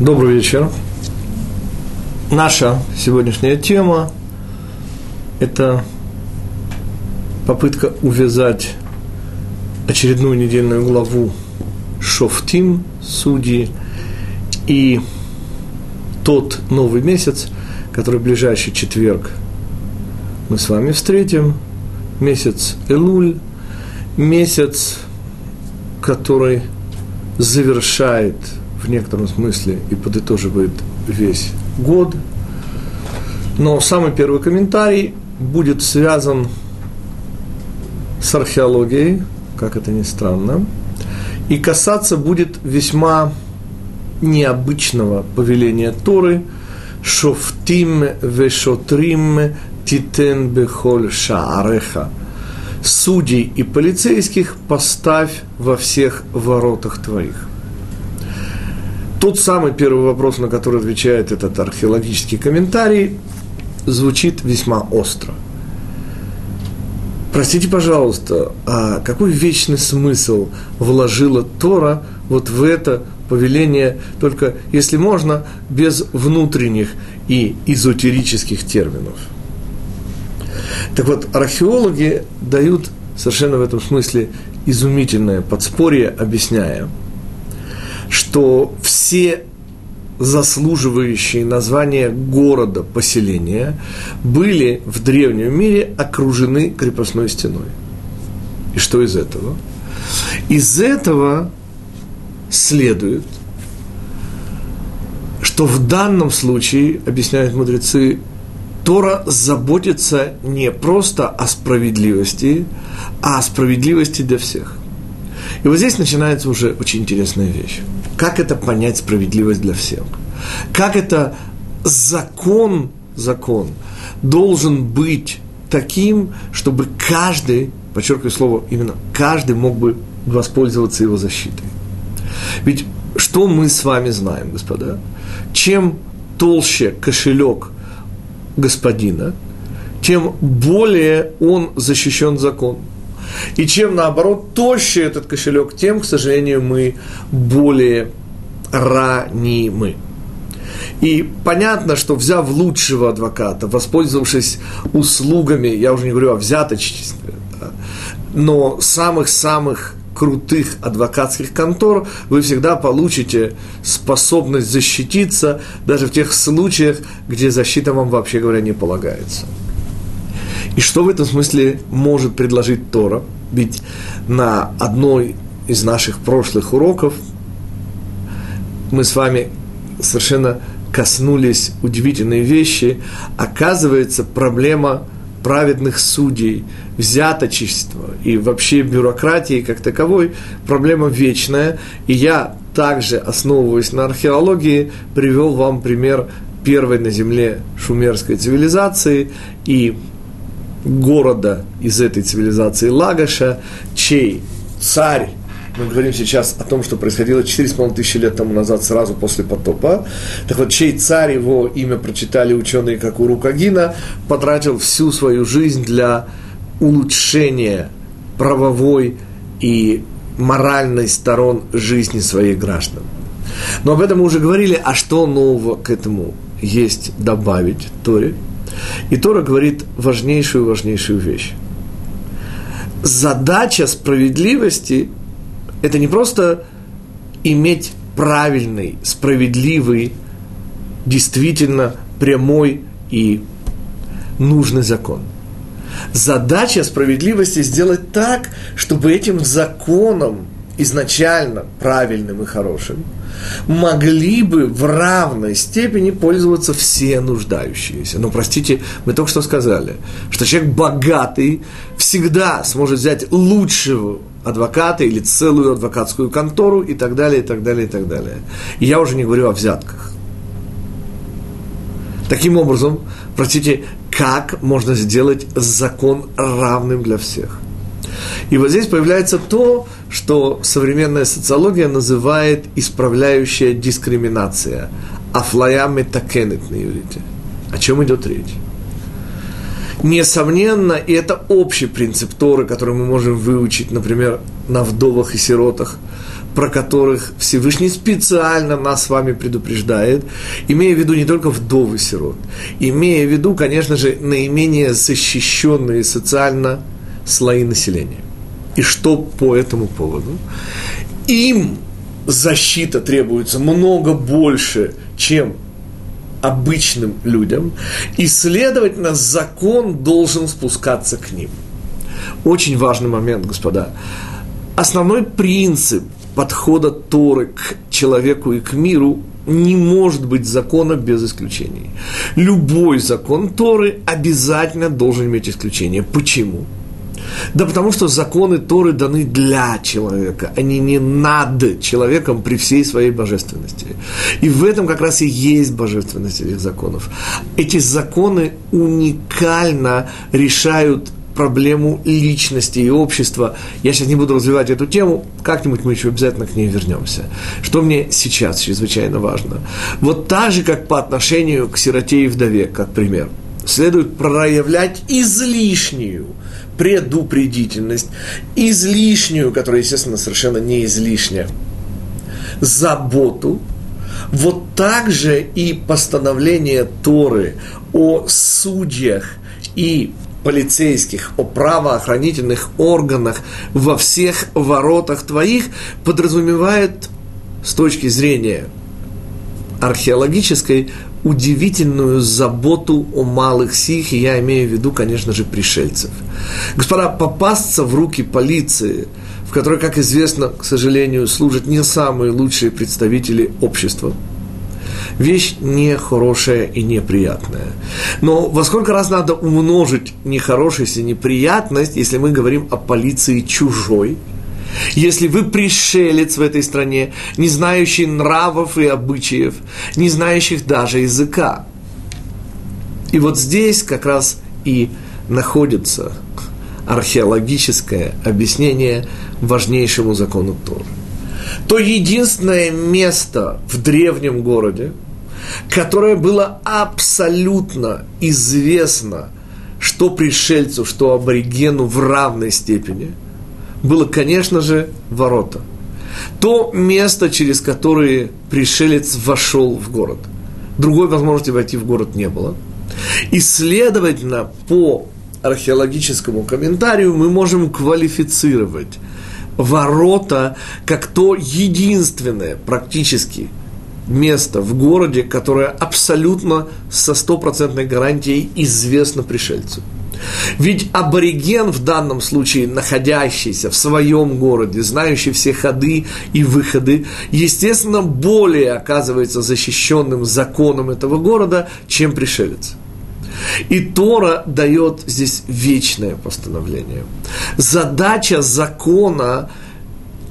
Добрый вечер. Наша сегодняшняя тема – это попытка увязать очередную недельную главу Шофтим, судьи, и тот новый месяц, который в ближайший четверг мы с вами встретим, месяц Элуль, месяц, который завершает – в некотором смысле и подытоживает весь год. Но самый первый комментарий будет связан с археологией, как это ни странно, и касаться будет весьма необычного повеления Торы «Шофтим вешотрим титен бехоль шаареха» судей и полицейских поставь во всех воротах твоих тот самый первый вопрос, на который отвечает этот археологический комментарий, звучит весьма остро. Простите, пожалуйста, а какой вечный смысл вложила Тора вот в это повеление, только, если можно, без внутренних и эзотерических терминов? Так вот, археологи дают совершенно в этом смысле изумительное подспорье, объясняя – что все заслуживающие названия города, поселения, были в древнем мире окружены крепостной стеной. И что из этого? Из этого следует, что в данном случае, объясняют мудрецы, Тора заботится не просто о справедливости, а о справедливости для всех. И вот здесь начинается уже очень интересная вещь. Как это понять справедливость для всех? Как это закон, закон должен быть таким, чтобы каждый, подчеркиваю слово, именно каждый мог бы воспользоваться его защитой. Ведь что мы с вами знаем, господа? Чем толще кошелек господина, тем более он защищен законом. И чем, наоборот, толще этот кошелек, тем, к сожалению, мы более ранимы. И понятно, что взяв лучшего адвоката, воспользовавшись услугами, я уже не говорю о взяточестве, но самых-самых крутых адвокатских контор, вы всегда получите способность защититься даже в тех случаях, где защита вам, вообще говоря, не полагается. И что в этом смысле может предложить Тора? Ведь на одной из наших прошлых уроков мы с вами совершенно коснулись удивительной вещи. Оказывается, проблема праведных судей, взяточества и вообще бюрократии как таковой проблема вечная. И я также, основываясь на археологии, привел вам пример первой на земле шумерской цивилизации и города из этой цивилизации Лагаша, чей царь, мы говорим сейчас о том, что происходило 4,5 тысячи лет тому назад, сразу после потопа. Так вот, чей царь, его имя прочитали ученые, как у Рукагина, потратил всю свою жизнь для улучшения правовой и моральной сторон жизни своих граждан. Но об этом мы уже говорили, а что нового к этому есть добавить Торе? И Тора говорит важнейшую, важнейшую вещь. Задача справедливости – это не просто иметь правильный, справедливый, действительно прямой и нужный закон. Задача справедливости сделать так, чтобы этим законом изначально правильным и хорошим, могли бы в равной степени пользоваться все нуждающиеся. Но, простите, мы только что сказали, что человек богатый всегда сможет взять лучшего адвоката или целую адвокатскую контору и так далее, и так далее, и так далее. И я уже не говорю о взятках. Таким образом, простите, как можно сделать закон равным для всех? И вот здесь появляется то, что современная социология называет исправляющая дискриминация. Афлая метакенет на иврите. О чем идет речь? Несомненно, и это общий принцип Торы, который мы можем выучить, например, на вдовах и сиротах, про которых Всевышний специально нас с вами предупреждает, имея в виду не только вдовы сирот, имея в виду, конечно же, наименее защищенные социально слои населения. И что по этому поводу? Им защита требуется много больше, чем обычным людям, и, следовательно, закон должен спускаться к ним. Очень важный момент, господа. Основной принцип подхода Торы к человеку и к миру не может быть закона без исключений. Любой закон Торы обязательно должен иметь исключение. Почему? Да потому что законы Торы даны для человека, они не над человеком при всей своей божественности. И в этом как раз и есть божественность этих законов. Эти законы уникально решают проблему личности и общества. Я сейчас не буду развивать эту тему, как-нибудь мы еще обязательно к ней вернемся. Что мне сейчас чрезвычайно важно? Вот так же, как по отношению к сироте и вдове, как пример, следует проявлять излишнюю предупредительность, излишнюю, которая, естественно, совершенно не излишняя, заботу, вот так же и постановление Торы о судьях и полицейских, о правоохранительных органах во всех воротах твоих подразумевает с точки зрения археологической удивительную заботу о малых сих, и я имею в виду, конечно же, пришельцев. Господа, попасться в руки полиции, в которой, как известно, к сожалению, служат не самые лучшие представители общества, вещь нехорошая и неприятная. Но во сколько раз надо умножить нехорошесть и неприятность, если мы говорим о полиции чужой – если вы пришелец в этой стране, не знающий нравов и обычаев, не знающих даже языка. И вот здесь как раз и находится археологическое объяснение важнейшему закону Торы. То единственное место в древнем городе, которое было абсолютно известно, что пришельцу, что аборигену в равной степени – было, конечно же, ворота. То место, через которое пришелец вошел в город. Другой возможности войти в город не было. И, следовательно, по археологическому комментарию мы можем квалифицировать ворота как то единственное практически место в городе, которое абсолютно со стопроцентной гарантией известно пришельцу. Ведь абориген в данном случае, находящийся в своем городе, знающий все ходы и выходы, естественно, более оказывается защищенным законом этого города, чем пришелец. И Тора дает здесь вечное постановление. Задача закона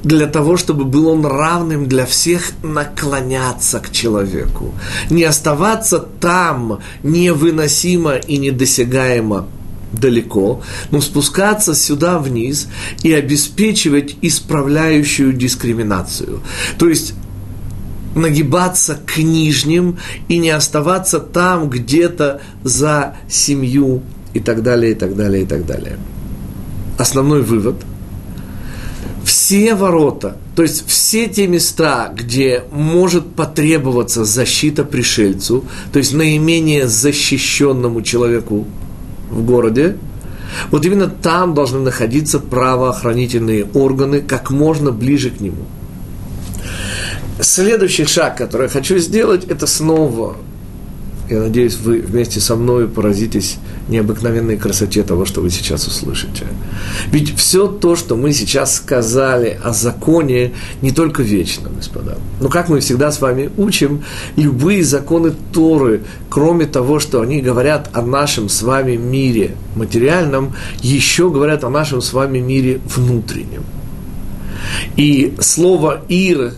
для того, чтобы был он равным для всех, наклоняться к человеку. Не оставаться там невыносимо и недосягаемо далеко, но спускаться сюда вниз и обеспечивать исправляющую дискриминацию. То есть нагибаться к нижним и не оставаться там где-то за семью и так далее, и так далее, и так далее. Основной вывод – все ворота, то есть все те места, где может потребоваться защита пришельцу, то есть наименее защищенному человеку в городе, вот именно там должны находиться правоохранительные органы как можно ближе к нему. Следующий шаг, который я хочу сделать, это снова я надеюсь, вы вместе со мной поразитесь необыкновенной красоте того, что вы сейчас услышите. Ведь все то, что мы сейчас сказали о законе, не только вечно, господа. Но как мы всегда с вами учим, любые законы Торы, кроме того, что они говорят о нашем с вами мире материальном, еще говорят о нашем с вами мире внутреннем. И слово «ир»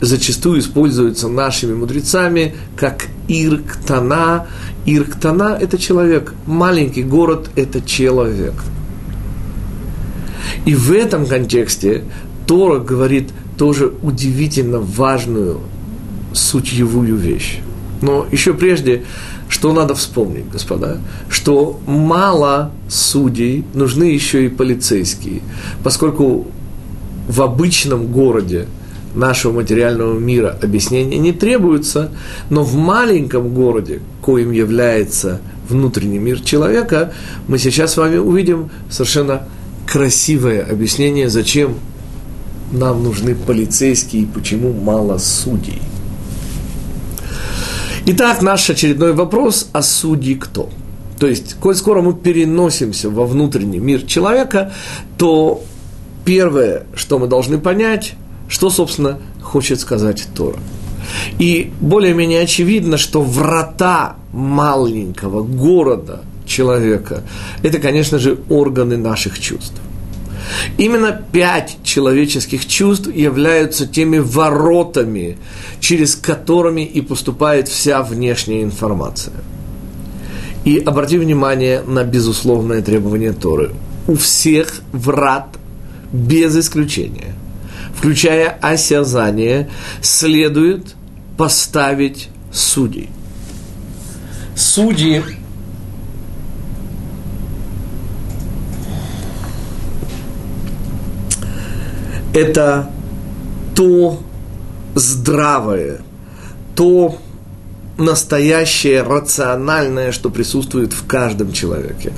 зачастую используется нашими мудрецами как Ирктана. Ирктана – это человек, маленький город – это человек. И в этом контексте Тора говорит тоже удивительно важную сутьевую вещь. Но еще прежде, что надо вспомнить, господа, что мало судей, нужны еще и полицейские, поскольку в обычном городе нашего материального мира объяснения не требуются, но в маленьком городе, коим является внутренний мир человека, мы сейчас с вами увидим совершенно красивое объяснение, зачем нам нужны полицейские и почему мало судей. Итак, наш очередной вопрос, а судьи кто? То есть, коль скоро мы переносимся во внутренний мир человека, то первое, что мы должны понять, что, собственно, хочет сказать Тора. И более-менее очевидно, что врата маленького города человека – это, конечно же, органы наших чувств. Именно пять человеческих чувств являются теми воротами, через которыми и поступает вся внешняя информация. И обрати внимание на безусловное требование Торы. У всех врат, без исключения, включая осязание, следует поставить судей. Судьи это то здравое, то настоящее, рациональное, что присутствует в каждом человеке.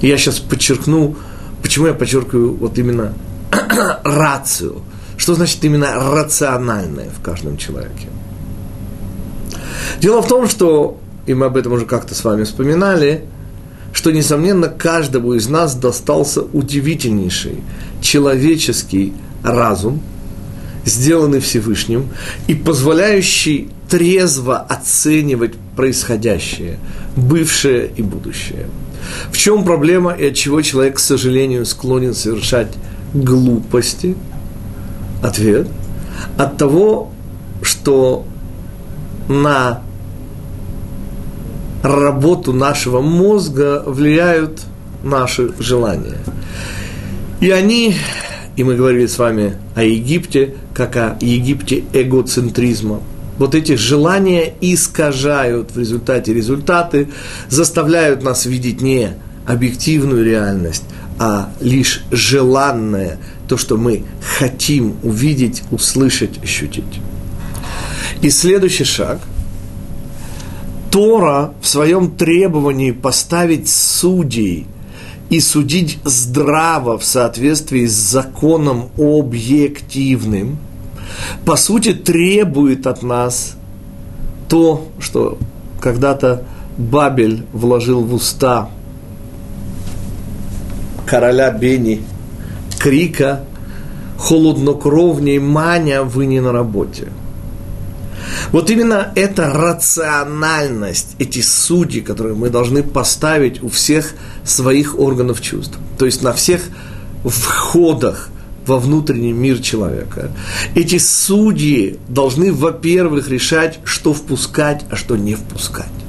Я сейчас подчеркну, почему я подчеркиваю вот именно рацию. Что значит именно рациональное в каждом человеке? Дело в том, что, и мы об этом уже как-то с вами вспоминали, что, несомненно, каждому из нас достался удивительнейший человеческий разум, сделанный Всевышним и позволяющий трезво оценивать происходящее, бывшее и будущее. В чем проблема и от чего человек, к сожалению, склонен совершать глупости? Ответ – от того, что на работу нашего мозга влияют наши желания. И они, и мы говорили с вами о Египте, как о Египте эгоцентризма. Вот эти желания искажают в результате результаты, заставляют нас видеть не объективную реальность, а лишь желанное, то, что мы хотим увидеть, услышать, ощутить. И следующий шаг – Тора в своем требовании поставить судей и судить здраво в соответствии с законом объективным, по сути требует от нас то, что когда-то Бабель вложил в уста короля Бени крика «Холоднокровней маня, вы не на работе». Вот именно эта рациональность, эти судьи, которые мы должны поставить у всех своих органов чувств, то есть на всех входах во внутренний мир человека. Эти судьи должны, во-первых, решать, что впускать, а что не впускать.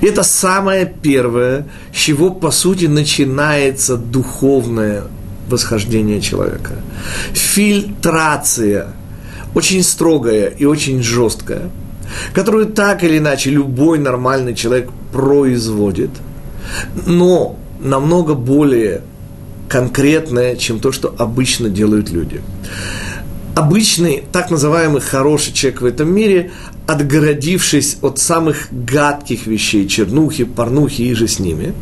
Это самое первое, с чего, по сути, начинается духовное восхождение человека. Фильтрация – очень строгая и очень жесткая, которую так или иначе любой нормальный человек производит, но намного более конкретная, чем то, что обычно делают люди. Обычный, так называемый хороший человек в этом мире, отгородившись от самых гадких вещей, чернухи, порнухи и же с ними,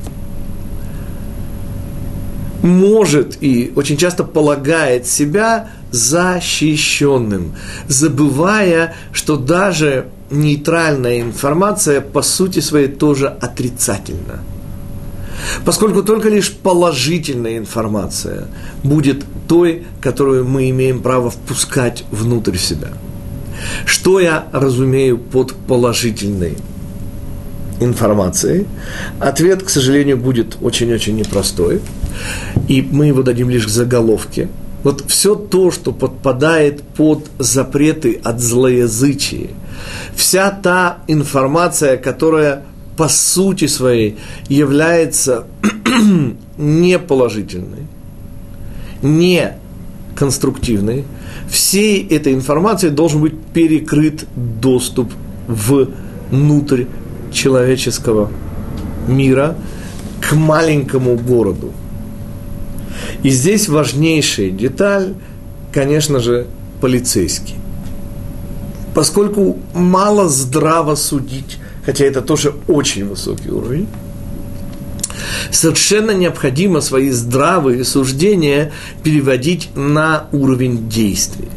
может и очень часто полагает себя защищенным, забывая, что даже нейтральная информация по сути своей тоже отрицательна. Поскольку только лишь положительная информация будет той, которую мы имеем право впускать внутрь себя. Что я разумею под положительной информацией? Ответ, к сожалению, будет очень-очень непростой, и мы его дадим лишь к заголовке – вот все то, что подпадает под запреты от злоязычия, вся та информация, которая по сути своей является неположительной, не конструктивной, всей этой информации должен быть перекрыт доступ внутрь человеческого мира к маленькому городу. И здесь важнейшая деталь, конечно же, полицейский. Поскольку мало здраво судить, хотя это тоже очень высокий уровень, совершенно необходимо свои здравые суждения переводить на уровень действий.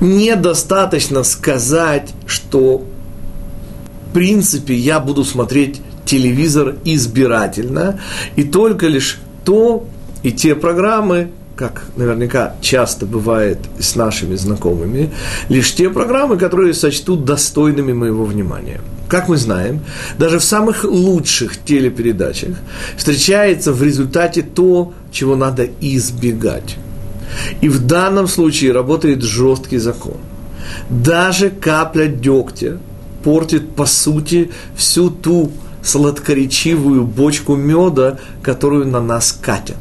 Недостаточно сказать, что в принципе я буду смотреть телевизор избирательно, и только лишь то и те программы, как наверняка часто бывает с нашими знакомыми, лишь те программы, которые сочтут достойными моего внимания. Как мы знаем, даже в самых лучших телепередачах встречается в результате то, чего надо избегать. И в данном случае работает жесткий закон. Даже капля дегтя портит, по сути, всю ту сладкоречивую бочку меда, которую на нас катят.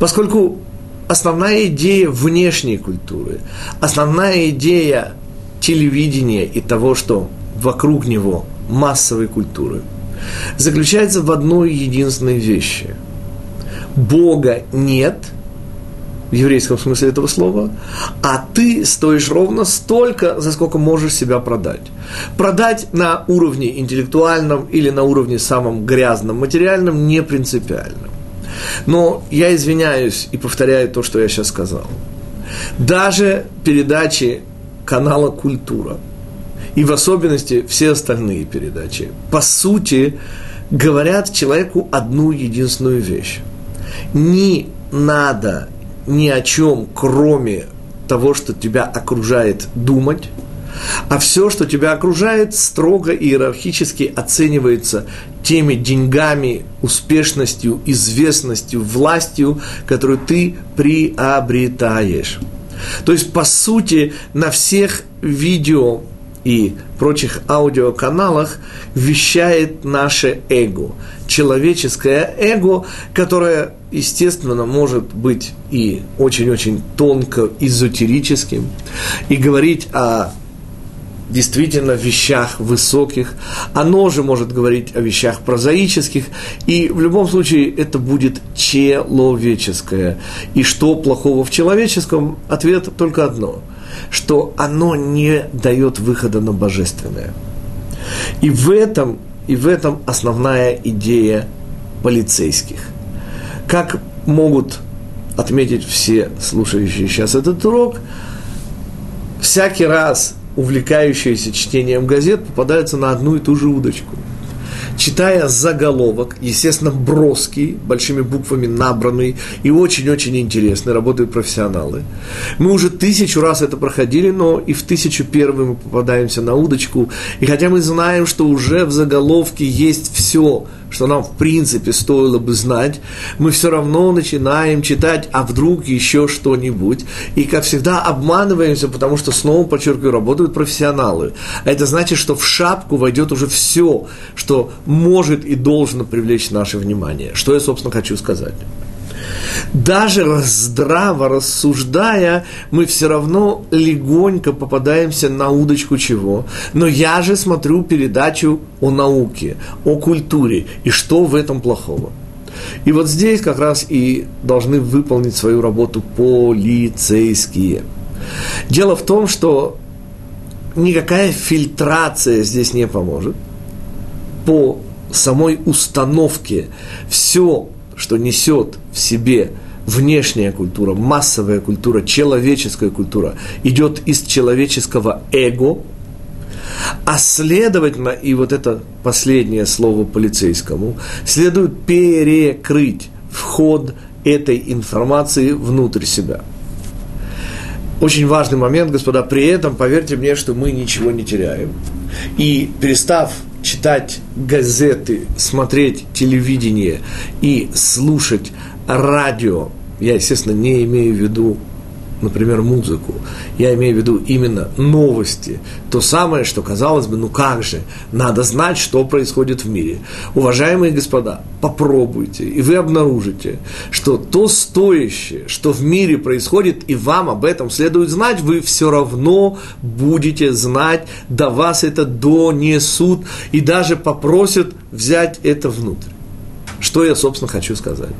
Поскольку основная идея внешней культуры, основная идея телевидения и того, что вокруг него массовой культуры, заключается в одной единственной вещи. Бога нет – в еврейском смысле этого слова, а ты стоишь ровно столько, за сколько можешь себя продать. Продать на уровне интеллектуальном или на уровне самом грязном, материальном, не принципиально. Но я извиняюсь и повторяю то, что я сейчас сказал. Даже передачи канала «Культура» и в особенности все остальные передачи, по сути, говорят человеку одну единственную вещь. Не надо ни о чем, кроме того, что тебя окружает, думать, а все, что тебя окружает, строго иерархически оценивается теми деньгами, успешностью, известностью, властью, которую ты приобретаешь. То есть, по сути, на всех видео и прочих аудиоканалах вещает наше эго. Человеческое эго, которое, естественно, может быть и очень-очень тонко эзотерическим, и говорить о действительно вещах высоких, оно же может говорить о вещах прозаических, и в любом случае это будет человеческое. И что плохого в человеческом? Ответ только одно – что оно не дает выхода на божественное. И в этом, и в этом основная идея полицейских. Как могут отметить все слушающие сейчас этот урок, всякий раз увлекающиеся чтением газет попадаются на одну и ту же удочку – читая заголовок, естественно, броский, большими буквами набранный и очень-очень интересный, работают профессионалы. Мы уже тысячу раз это проходили, но и в тысячу первый мы попадаемся на удочку. И хотя мы знаем, что уже в заголовке есть все, что нам в принципе стоило бы знать, мы все равно начинаем читать, а вдруг еще что-нибудь. И, как всегда, обманываемся, потому что, снова подчеркиваю, работают профессионалы. А это значит, что в шапку войдет уже все, что может и должно привлечь наше внимание. Что я, собственно, хочу сказать даже здраво рассуждая, мы все равно легонько попадаемся на удочку чего. Но я же смотрю передачу о науке, о культуре, и что в этом плохого. И вот здесь как раз и должны выполнить свою работу полицейские. Дело в том, что никакая фильтрация здесь не поможет. По самой установке все что несет в себе внешняя культура, массовая культура, человеческая культура, идет из человеческого эго, а следовательно, и вот это последнее слово полицейскому, следует перекрыть вход этой информации внутрь себя. Очень важный момент, господа, при этом, поверьте мне, что мы ничего не теряем. И перестав читать газеты, смотреть телевидение и слушать радио, я, естественно, не имею в виду например, музыку. Я имею в виду именно новости. То самое, что казалось бы, ну как же, надо знать, что происходит в мире. Уважаемые господа, попробуйте, и вы обнаружите, что то стоящее, что в мире происходит, и вам об этом следует знать, вы все равно будете знать, до вас это донесут, и даже попросят взять это внутрь. Что я, собственно, хочу сказать?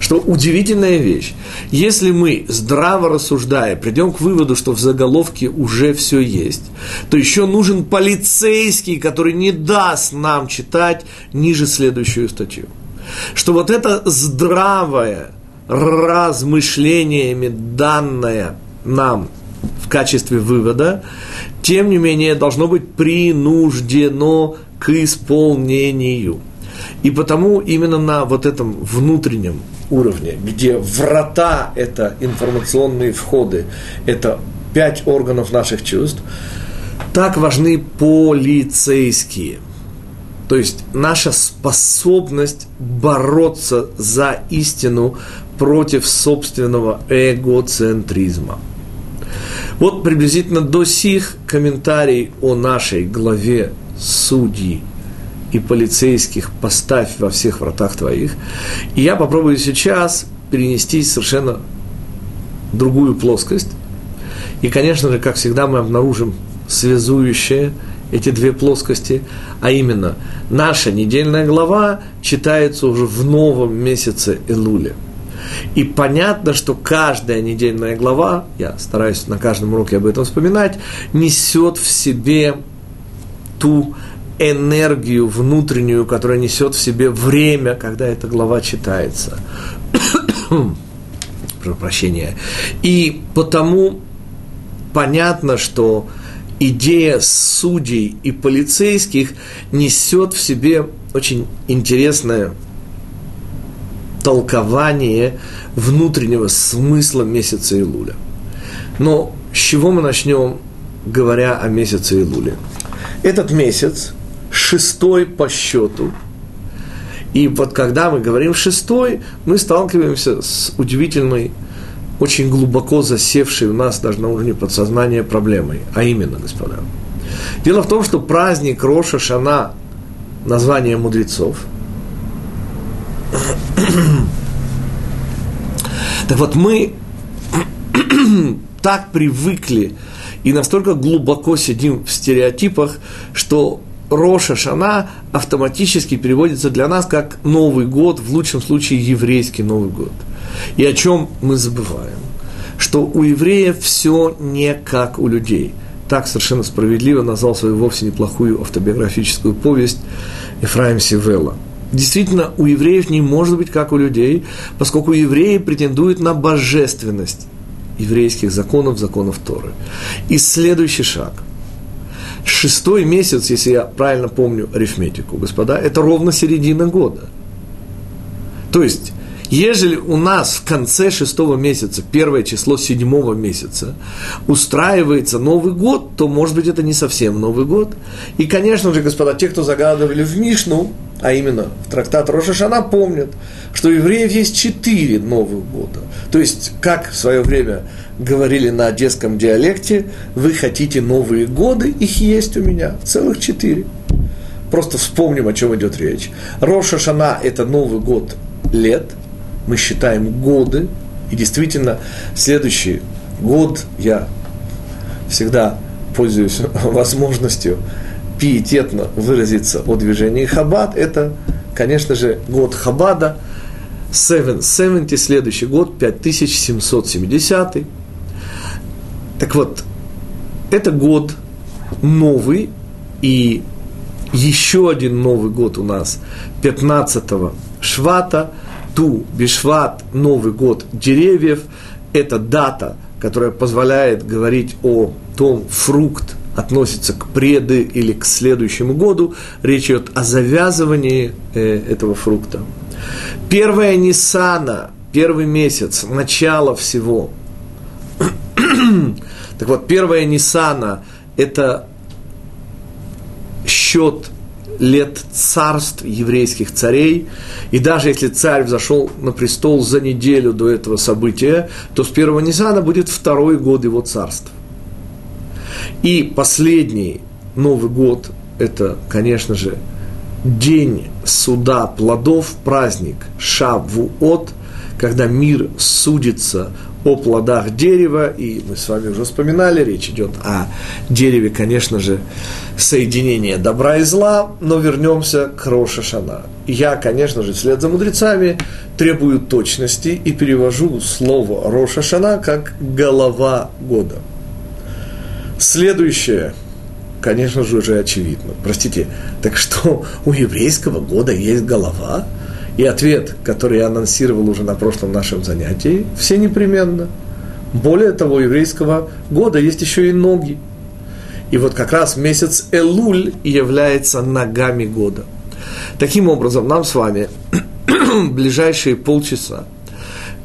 Что удивительная вещь. Если мы, здраво рассуждая, придем к выводу, что в заголовке уже все есть, то еще нужен полицейский, который не даст нам читать ниже следующую статью. Что вот это здравое размышлениями данное нам в качестве вывода, тем не менее должно быть принуждено к исполнению. И потому именно на вот этом внутреннем уровне, где врата – это информационные входы, это пять органов наших чувств, так важны полицейские. То есть наша способность бороться за истину против собственного эгоцентризма. Вот приблизительно до сих комментарий о нашей главе судьи и полицейских поставь во всех вратах твоих. И я попробую сейчас перенести совершенно другую плоскость. И, конечно же, как всегда, мы обнаружим связующее эти две плоскости, а именно наша недельная глава читается уже в новом месяце Элуле. И понятно, что каждая недельная глава, я стараюсь на каждом уроке об этом вспоминать, несет в себе ту энергию внутреннюю, которая несет в себе время, когда эта глава читается. Прошу прощения. И потому понятно, что идея судей и полицейских несет в себе очень интересное толкование внутреннего смысла месяца Илуля. Но с чего мы начнем, говоря о месяце Илуле? Этот месяц шестой по счету. И вот когда мы говорим шестой, мы сталкиваемся с удивительной, очень глубоко засевшей у нас даже на уровне подсознания проблемой. А именно, господа, дело в том, что праздник Роша Шана, название мудрецов, так вот мы так привыкли и настолько глубоко сидим в стереотипах, что Роша Шана автоматически переводится для нас как Новый год, в лучшем случае еврейский Новый год. И о чем мы забываем? Что у евреев все не как у людей. Так совершенно справедливо назвал свою вовсе неплохую автобиографическую повесть Ефраим Сивелла. Действительно, у евреев не может быть как у людей, поскольку евреи претендуют на божественность еврейских законов, законов Торы. И следующий шаг – шестой месяц, если я правильно помню арифметику, господа, это ровно середина года. То есть, ежели у нас в конце шестого месяца, первое число седьмого месяца, устраивается Новый год, то, может быть, это не совсем Новый год. И, конечно же, господа, те, кто загадывали в Мишну, а именно в трактат Рошашана, помнят, что у евреев есть четыре Новых года. То есть, как в свое время говорили на одесском диалекте, вы хотите новые годы, их есть у меня, целых четыре. Просто вспомним, о чем идет речь. Роша Шана – это Новый год лет, мы считаем годы, и действительно, следующий год я всегда пользуюсь возможностью пиететно выразиться о движении Хабад. Это, конечно же, год Хабада, 770, следующий год, 5770. Так вот, это год новый, и еще один Новый год у нас 15 Швата, Ту Бишват, Новый год деревьев, это дата, которая позволяет говорить о том, фрукт относится к преды или к следующему году, речь идет о завязывании э, этого фрукта. Первая Ниссана, первый месяц, начало всего – так вот, первая Нисана – это счет лет царств еврейских царей. И даже если царь взошел на престол за неделю до этого события, то с первого Нисана будет второй год его царства. И последний Новый год – это, конечно же, день суда плодов, праздник Шавуот, когда мир судится о плодах дерева, и мы с вами уже вспоминали, речь идет о дереве, конечно же, соединения добра и зла, но вернемся к Роша Шана. Я, конечно же, вслед за мудрецами требую точности и перевожу слово Роша Шана как «голова года». Следующее, конечно же, уже очевидно. Простите, так что у еврейского года есть голова – и ответ, который я анонсировал уже на прошлом нашем занятии, все непременно. Более того, у еврейского года есть еще и ноги. И вот как раз месяц Элуль является ногами года. Таким образом, нам с вами ближайшие полчаса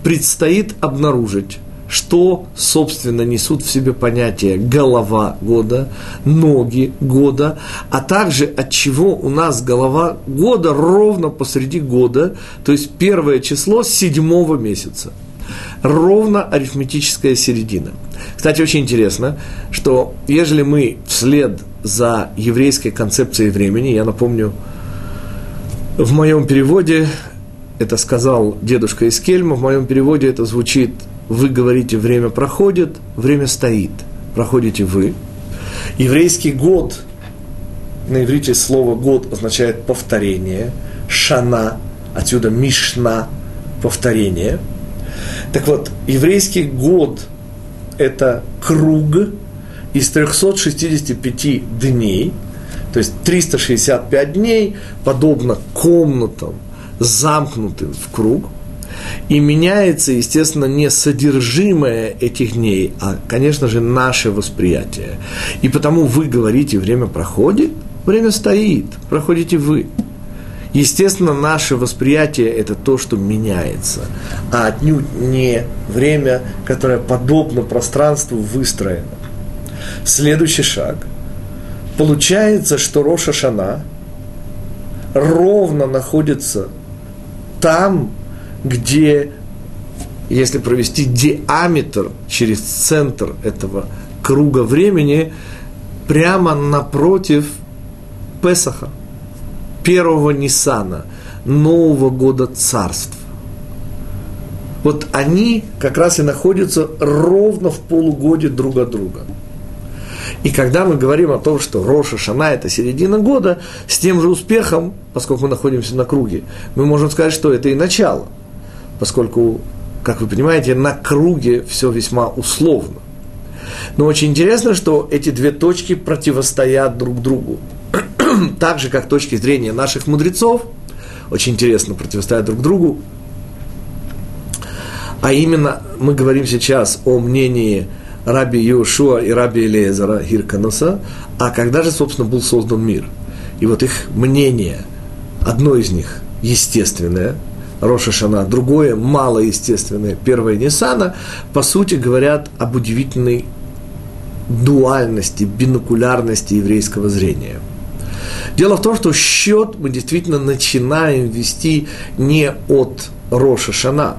предстоит обнаружить, что, собственно, несут в себе понятие голова года, ноги года, а также от чего у нас голова года ровно посреди года, то есть первое число седьмого месяца. Ровно арифметическая середина. Кстати, очень интересно, что ежели мы вслед за еврейской концепцией времени, я напомню, в моем переводе это сказал дедушка из Кельма, в моем переводе это звучит вы говорите, время проходит, время стоит. Проходите вы. Еврейский год, на иврите слово год означает повторение, шана, отсюда мишна, повторение. Так вот, еврейский год – это круг из 365 дней, то есть 365 дней, подобно комнатам, замкнутым в круг – и меняется, естественно, не содержимое этих дней, а, конечно же, наше восприятие. И потому вы говорите, время проходит, время стоит, проходите вы. Естественно, наше восприятие – это то, что меняется, а отнюдь не время, которое подобно пространству выстроено. Следующий шаг. Получается, что Роша Шана ровно находится там, где, если провести диаметр через центр этого круга времени, прямо напротив Песаха, первого Нисана, Нового года царств. Вот они как раз и находятся ровно в полугоде друг от друга. И когда мы говорим о том, что Роша Шана – это середина года, с тем же успехом, поскольку мы находимся на круге, мы можем сказать, что это и начало – поскольку, как вы понимаете, на круге все весьма условно. Но очень интересно, что эти две точки противостоят друг другу. так же, как точки зрения наших мудрецов, очень интересно, противостоят друг другу. А именно, мы говорим сейчас о мнении Раби Йошуа и Раби Элезера Гирканаса, а когда же, собственно, был создан мир. И вот их мнение, одно из них естественное – Роша Шана, другое малоестественное, первое Ниссана, по сути говорят об удивительной дуальности, бинокулярности еврейского зрения. Дело в том, что счет мы действительно начинаем вести не от Роша Шана.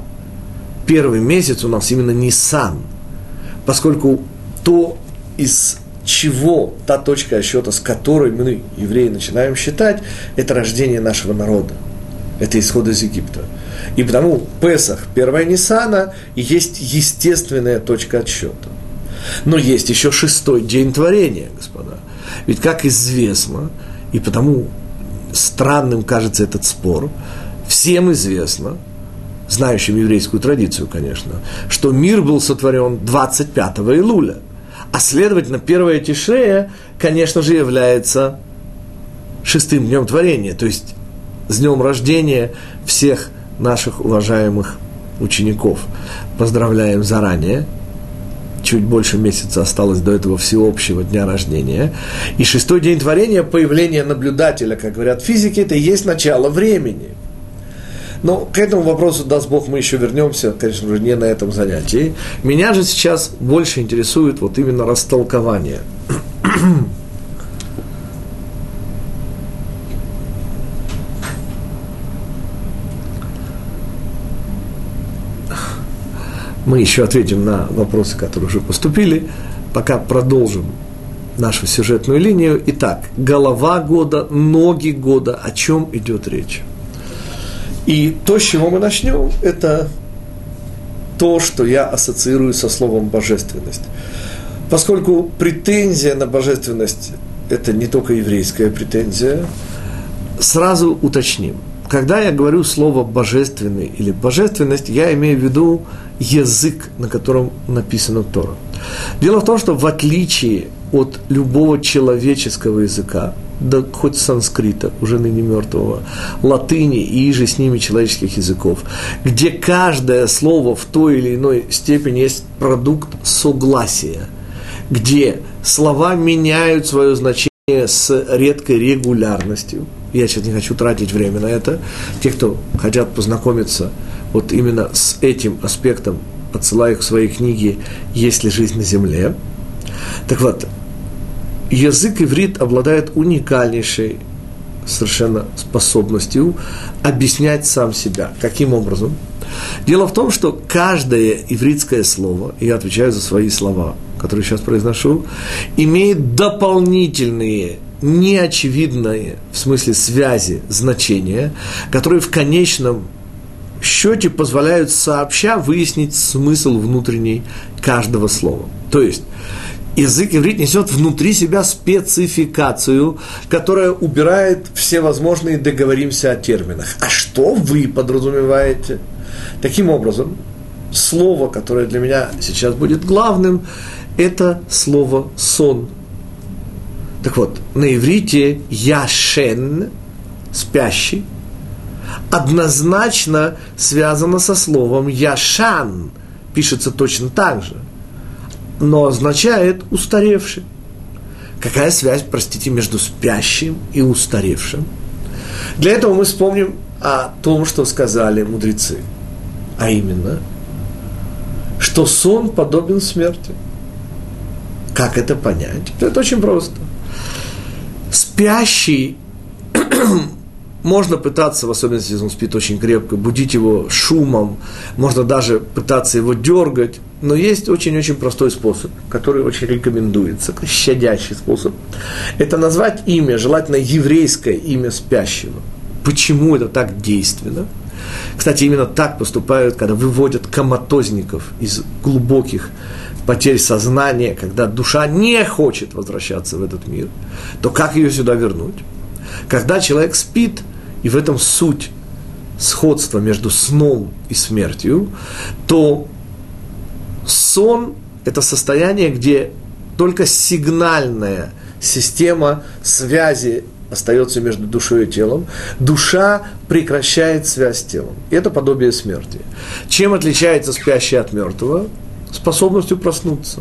Первый месяц у нас именно Ниссан, поскольку то, из чего та точка отсчета, с которой мы, евреи, начинаем считать, это рождение нашего народа – это исход из Египта. И потому Песах, первая Ниссана, есть естественная точка отсчета. Но есть еще шестой день творения, господа. Ведь, как известно, и потому странным кажется этот спор, всем известно, знающим еврейскую традицию, конечно, что мир был сотворен 25 Илуля. А следовательно, первая Тишрея, конечно же, является шестым днем творения, то есть с днем рождения всех наших уважаемых учеников. Поздравляем заранее. Чуть больше месяца осталось до этого всеобщего дня рождения. И шестой день творения, появление наблюдателя, как говорят физики, это и есть начало времени. Но к этому вопросу, даст Бог, мы еще вернемся, конечно же, не на этом занятии. Меня же сейчас больше интересует вот именно растолкование. Мы еще ответим на вопросы, которые уже поступили. Пока продолжим нашу сюжетную линию. Итак, голова года, ноги года, о чем идет речь. И то, с чего мы начнем, это то, что я ассоциирую со словом божественность. Поскольку претензия на божественность – это не только еврейская претензия, сразу уточним. Когда я говорю слово «божественный» или «божественность», я имею в виду язык, на котором написано Тора. Дело в том, что в отличие от любого человеческого языка, да хоть санскрита, уже ныне мертвого, латыни и же с ними человеческих языков, где каждое слово в той или иной степени есть продукт согласия, где слова меняют свое значение с редкой регулярностью. Я сейчас не хочу тратить время на это. Те, кто хотят познакомиться вот именно с этим аспектом, отсылаю их в свои книги «Есть ли жизнь на земле?». Так вот, язык иврит обладает уникальнейшей совершенно способностью объяснять сам себя. Каким образом? Дело в том, что каждое ивритское слово, и я отвечаю за свои слова, которые сейчас произношу, имеет дополнительные, неочевидные, в смысле связи, значения, которые в конечном счете позволяют сообща выяснить смысл внутренний каждого слова. То есть, язык иврит несет внутри себя спецификацию, которая убирает все возможные договоримся о терминах. А что вы подразумеваете? Таким образом, слово, которое для меня сейчас будет главным, это слово сон. Так вот, на иврите яшен, спящий, однозначно связано со словом яшан, пишется точно так же – но означает устаревший. Какая связь, простите, между спящим и устаревшим? Для этого мы вспомним о том, что сказали мудрецы. А именно, что сон подобен смерти. Как это понять? Это очень просто. Спящий можно пытаться, в особенности, если он спит очень крепко, будить его шумом, можно даже пытаться его дергать, но есть очень-очень простой способ, который очень рекомендуется, щадящий способ. Это назвать имя, желательно еврейское имя спящего. Почему это так действенно? Кстати, именно так поступают, когда выводят коматозников из глубоких потерь сознания, когда душа не хочет возвращаться в этот мир, то как ее сюда вернуть? Когда человек спит – и в этом суть сходства между сном и смертью, то сон – это состояние, где только сигнальная система связи остается между душой и телом, душа прекращает связь с телом. Это подобие смерти. Чем отличается спящий от мертвого? Способностью проснуться.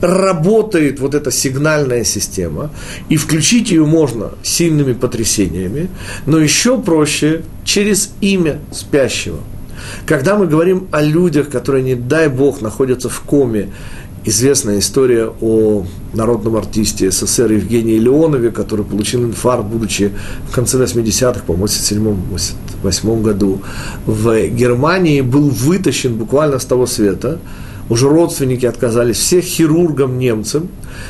Работает вот эта сигнальная система, и включить ее можно сильными потрясениями, но еще проще через имя спящего. Когда мы говорим о людях, которые, не дай бог, находятся в коме, известная история о народном артисте СССР Евгении Леонове, который получил инфаркт, будучи в конце 80-х, по-моему, в 87-88 году в Германии, был вытащен буквально с того света – уже родственники отказались, всех хирургам немцам,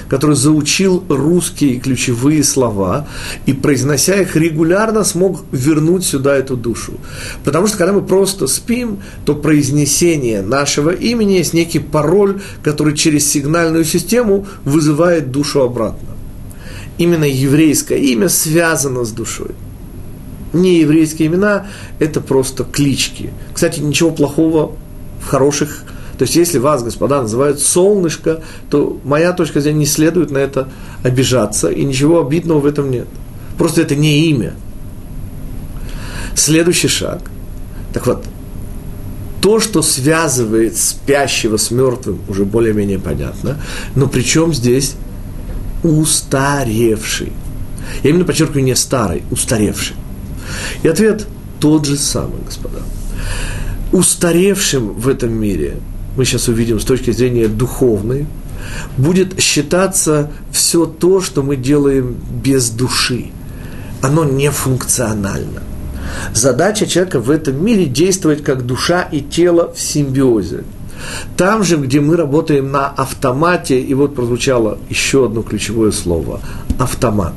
который заучил русские ключевые слова и, произнося их регулярно, смог вернуть сюда эту душу. Потому что, когда мы просто спим, то произнесение нашего имени есть некий пароль, который через сигнальную систему вызывает душу обратно. Именно еврейское имя связано с душой не еврейские имена, это просто клички. Кстати, ничего плохого в хороших то есть, если вас, господа, называют солнышко, то моя точка зрения не следует на это обижаться, и ничего обидного в этом нет. Просто это не имя. Следующий шаг. Так вот, то, что связывает спящего с мертвым, уже более-менее понятно. Но причем здесь устаревший. Я именно подчеркиваю не старый, устаревший. И ответ тот же самый, господа. Устаревшим в этом мире мы сейчас увидим с точки зрения духовной, будет считаться все то, что мы делаем без души. Оно не функционально. Задача человека в этом мире действовать как душа и тело в симбиозе. Там же, где мы работаем на автомате, и вот прозвучало еще одно ключевое слово – автомат,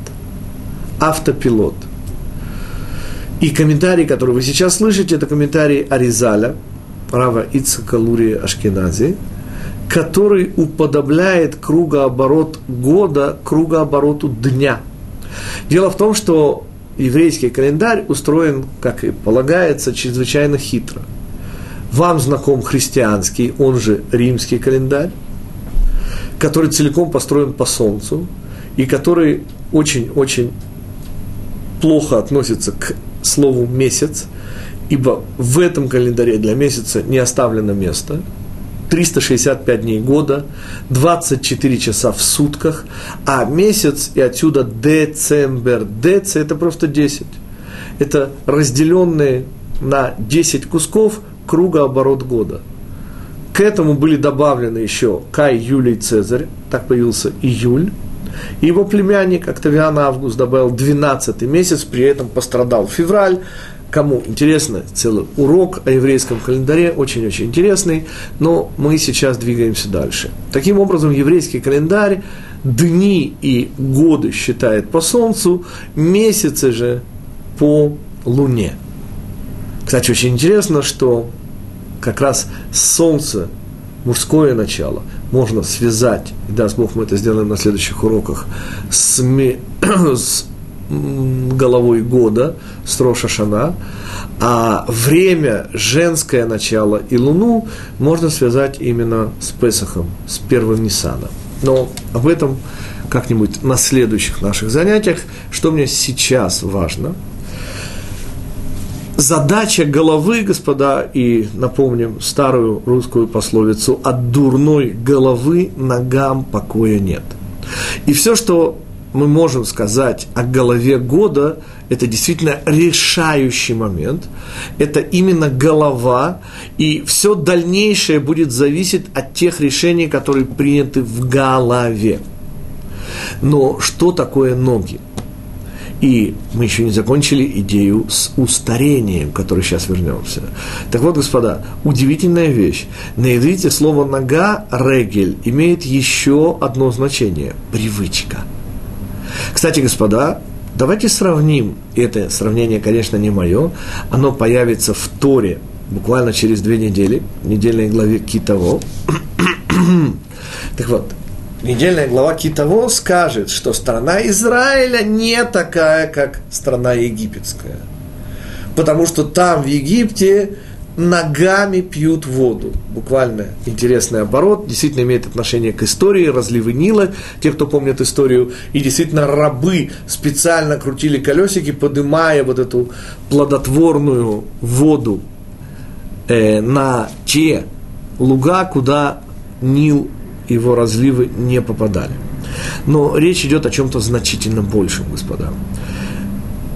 автопилот. И комментарий, который вы сейчас слышите, это комментарий Аризаля – Рава Ицака Лурия Ашкенази, который уподобляет кругооборот года кругообороту дня. Дело в том, что еврейский календарь устроен, как и полагается, чрезвычайно хитро. Вам знаком христианский, он же римский календарь, который целиком построен по Солнцу, и который очень-очень плохо относится к слову «месяц», ибо в этом календаре для месяца не оставлено места – 365 дней года, 24 часа в сутках, а месяц и отсюда децембер. Дец – это просто 10. Это разделенные на 10 кусков кругооборот года. К этому были добавлены еще Кай, Юлий, Цезарь, так появился июль. Его племянник Октавиан Август добавил 12 месяц, при этом пострадал февраль, Кому интересно, целый урок о еврейском календаре, очень-очень интересный, но мы сейчас двигаемся дальше. Таким образом, еврейский календарь дни и годы считает по Солнцу, месяцы же по Луне. Кстати, очень интересно, что как раз Солнце, мужское начало, можно связать, и даст Бог мы это сделаем на следующих уроках, с, с головой года, с Роша Шана, а время, женское начало и Луну можно связать именно с Песохом, с первым Ниссаном. Но об этом как-нибудь на следующих наших занятиях. Что мне сейчас важно? Задача головы, господа, и напомним старую русскую пословицу «от дурной головы ногам покоя нет». И все, что мы можем сказать о голове года, это действительно решающий момент. Это именно голова, и все дальнейшее будет зависеть от тех решений, которые приняты в голове. Но что такое ноги? И мы еще не закончили идею с устарением, к которой сейчас вернемся. Так вот, господа, удивительная вещь. На иврите слово «нога» «регель» имеет еще одно значение – привычка – кстати, господа, давайте сравним, это сравнение, конечно, не мое, оно появится в Торе буквально через две недели, в недельной главе Китово. так вот, недельная глава Китово скажет, что страна Израиля не такая, как страна египетская. Потому что там, в Египте, ногами пьют воду. Буквально интересный оборот, действительно имеет отношение к истории, разливы Нила, те, кто помнит историю, и действительно рабы специально крутили колесики, поднимая вот эту плодотворную воду э, на те луга, куда Нил его разливы не попадали. Но речь идет о чем-то значительно большем, господа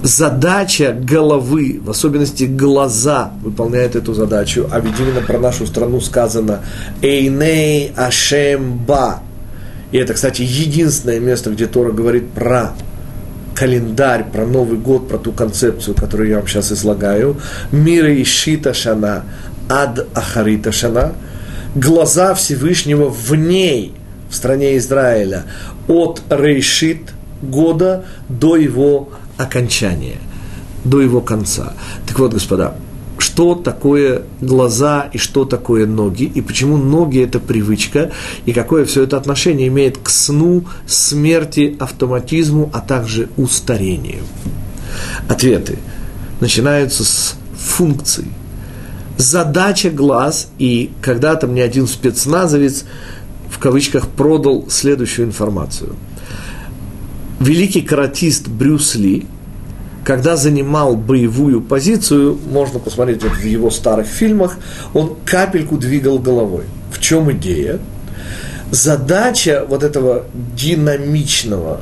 задача головы, в особенности глаза, выполняет эту задачу. А ведь именно про нашу страну сказано «Эйней Ашемба». И это, кстати, единственное место, где Тора говорит про календарь, про Новый год, про ту концепцию, которую я вам сейчас излагаю. Мира и Шита Шана, Ад Ахарита Шана. Глаза Всевышнего в ней, в стране Израиля, от Рейшит года до его окончания, до его конца. Так вот, господа, что такое глаза и что такое ноги, и почему ноги – это привычка, и какое все это отношение имеет к сну, смерти, автоматизму, а также устарению. Ответы начинаются с функций. Задача глаз, и когда-то мне один спецназовец в кавычках продал следующую информацию – великий каратист Брюс Ли, когда занимал боевую позицию, можно посмотреть вот в его старых фильмах, он капельку двигал головой. В чем идея? Задача вот этого динамичного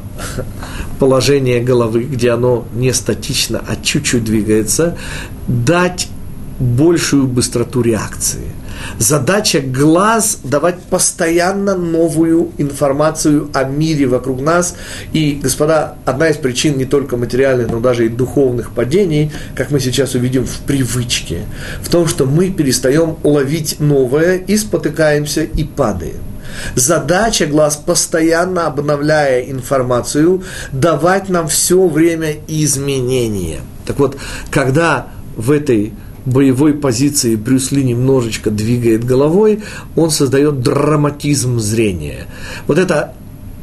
положения головы, где оно не статично, а чуть-чуть двигается, дать большую быстроту реакции – Задача глаз – давать постоянно новую информацию о мире вокруг нас. И, господа, одна из причин не только материальных, но даже и духовных падений, как мы сейчас увидим в привычке, в том, что мы перестаем ловить новое и спотыкаемся и падаем. Задача глаз, постоянно обновляя информацию, давать нам все время изменения. Так вот, когда в этой боевой позиции Брюс Ли немножечко двигает головой, он создает драматизм зрения. Вот это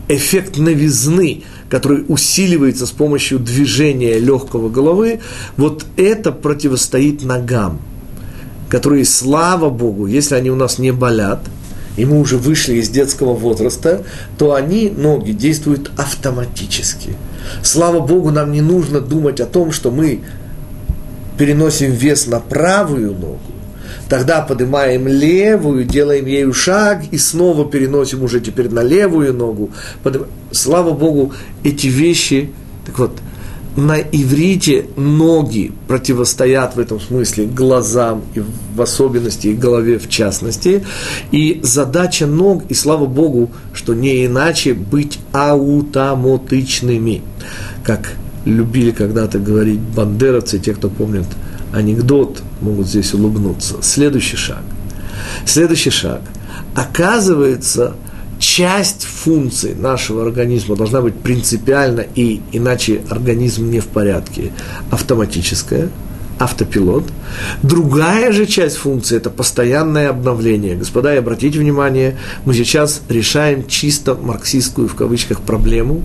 эффект новизны, который усиливается с помощью движения легкого головы, вот это противостоит ногам, которые, слава Богу, если они у нас не болят, и мы уже вышли из детского возраста, то они, ноги, действуют автоматически. Слава Богу, нам не нужно думать о том, что мы переносим вес на правую ногу, Тогда поднимаем левую, делаем ею шаг и снова переносим уже теперь на левую ногу. Слава Богу, эти вещи, так вот, на иврите ноги противостоят в этом смысле глазам, и в особенности, и голове в частности. И задача ног, и слава Богу, что не иначе быть аутомотичными, как любили когда-то говорить бандеровцы, те, кто помнит анекдот, могут здесь улыбнуться. Следующий шаг. Следующий шаг. Оказывается, часть функций нашего организма должна быть принципиально, и иначе организм не в порядке, автоматическая, автопилот. Другая же часть функции – это постоянное обновление. Господа, и обратите внимание, мы сейчас решаем чисто марксистскую, в кавычках, проблему,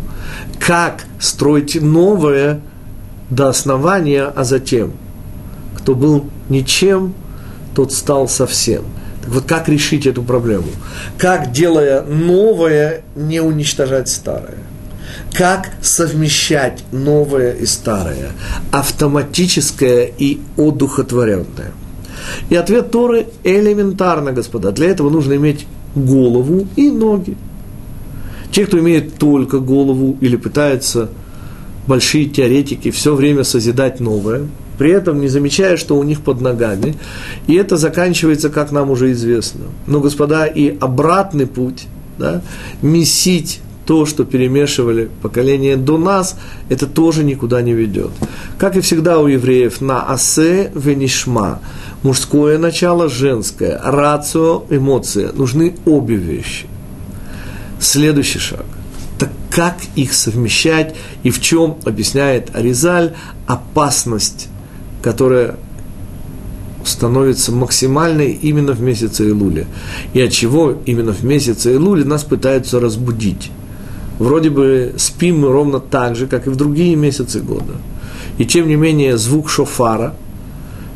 как строить новое до основания, а затем – кто был ничем, тот стал совсем. Так вот, как решить эту проблему? Как, делая новое, не уничтожать старое? Как совмещать новое и старое, автоматическое и одухотворенное? И ответ Торы элементарно, господа. Для этого нужно иметь голову и ноги. Те, кто имеет только голову или пытаются большие теоретики все время созидать новое – при этом не замечая, что у них под ногами. И это заканчивается, как нам уже известно. Но, господа, и обратный путь, да, месить то, что перемешивали поколение до нас, это тоже никуда не ведет. Как и всегда у евреев, на асе венишма, мужское начало, женское, рацио, эмоция, нужны обе вещи. Следующий шаг. Так как их совмещать и в чем, объясняет Аризаль, опасность которая становится максимальной именно в месяце Илуля. И от чего именно в месяце Илуля нас пытаются разбудить. Вроде бы спим мы ровно так же, как и в другие месяцы года. И тем не менее звук шофара,